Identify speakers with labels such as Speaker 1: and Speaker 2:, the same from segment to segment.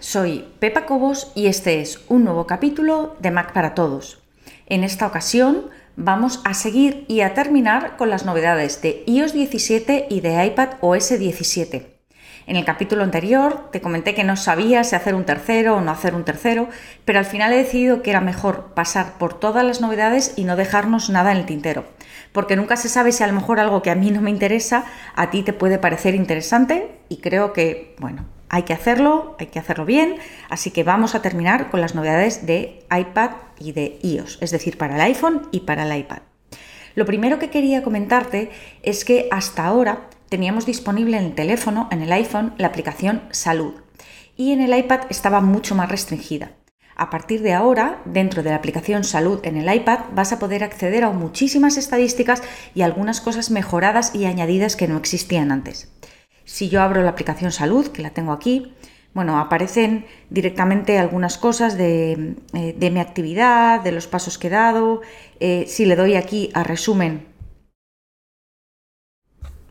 Speaker 1: Soy Pepa Cobos y este es un nuevo capítulo de Mac para Todos. En esta ocasión vamos a seguir y a terminar con las novedades de iOS 17 y de iPad OS 17. En el capítulo anterior te comenté que no sabía si hacer un tercero o no hacer un tercero, pero al final he decidido que era mejor pasar por todas las novedades y no dejarnos nada en el tintero, porque nunca se sabe si a lo mejor algo que a mí no me interesa a ti te puede parecer interesante y creo que, bueno, hay que hacerlo, hay que hacerlo bien, así que vamos a terminar con las novedades de iPad y de iOS, es decir, para el iPhone y para el iPad. Lo primero que quería comentarte es que hasta ahora teníamos disponible en el teléfono, en el iPhone, la aplicación Salud y en el iPad estaba mucho más restringida. A partir de ahora, dentro de la aplicación Salud en el iPad, vas a poder acceder a muchísimas estadísticas y algunas cosas mejoradas y añadidas que no existían antes. Si yo abro la aplicación Salud, que la tengo aquí, bueno, aparecen directamente algunas cosas de, eh, mi actividad, de los pasos que he dado. Eh, si le doy aquí a resumen,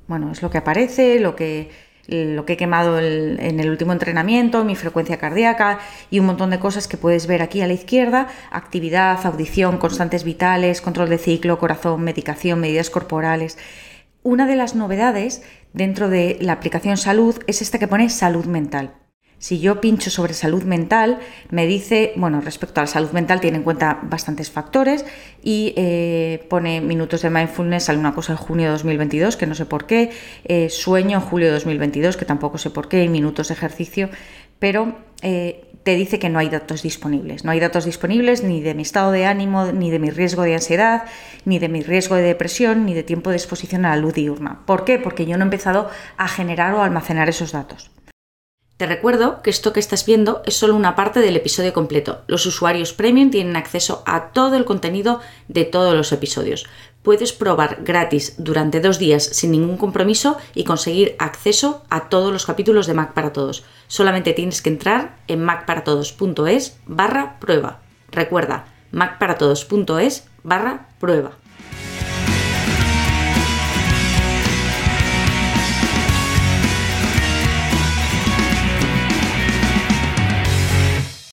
Speaker 1: bueno, es lo que aparece, lo que, lo que he quemado en el último entrenamiento, mi frecuencia cardíaca y un montón de cosas que puedes ver aquí a la izquierda, actividad, audición, constantes vitales, control de ciclo, corazón, medicación, medidas corporales. Una de las novedades dentro de la aplicación salud es esta que pone salud mental. Si yo pincho sobre salud mental, me dice, bueno, respecto a la salud mental tiene en cuenta bastantes factores y eh, pone minutos de mindfulness, sale una cosa en junio de 2022, que no sé por qué, eh, sueño en julio de 2022, que tampoco sé por qué, y minutos de ejercicio, pero eh, te dice que no hay datos disponibles. No hay datos disponibles ni de mi estado de ánimo, ni de mi riesgo de ansiedad, ni de mi riesgo de depresión, ni de tiempo de exposición a la luz diurna. ¿Por qué? Porque yo no he empezado a generar o almacenar esos datos. Te recuerdo que esto que estás viendo es solo una parte del episodio completo. Los usuarios premium tienen acceso a todo el contenido de todos los episodios. Puedes probar gratis durante dos días sin ningún compromiso y conseguir acceso a todos los capítulos de Mac para Todos. Solamente tienes que entrar en macparatodos.es barra prueba. Recuerda, macparatodos.es barra prueba.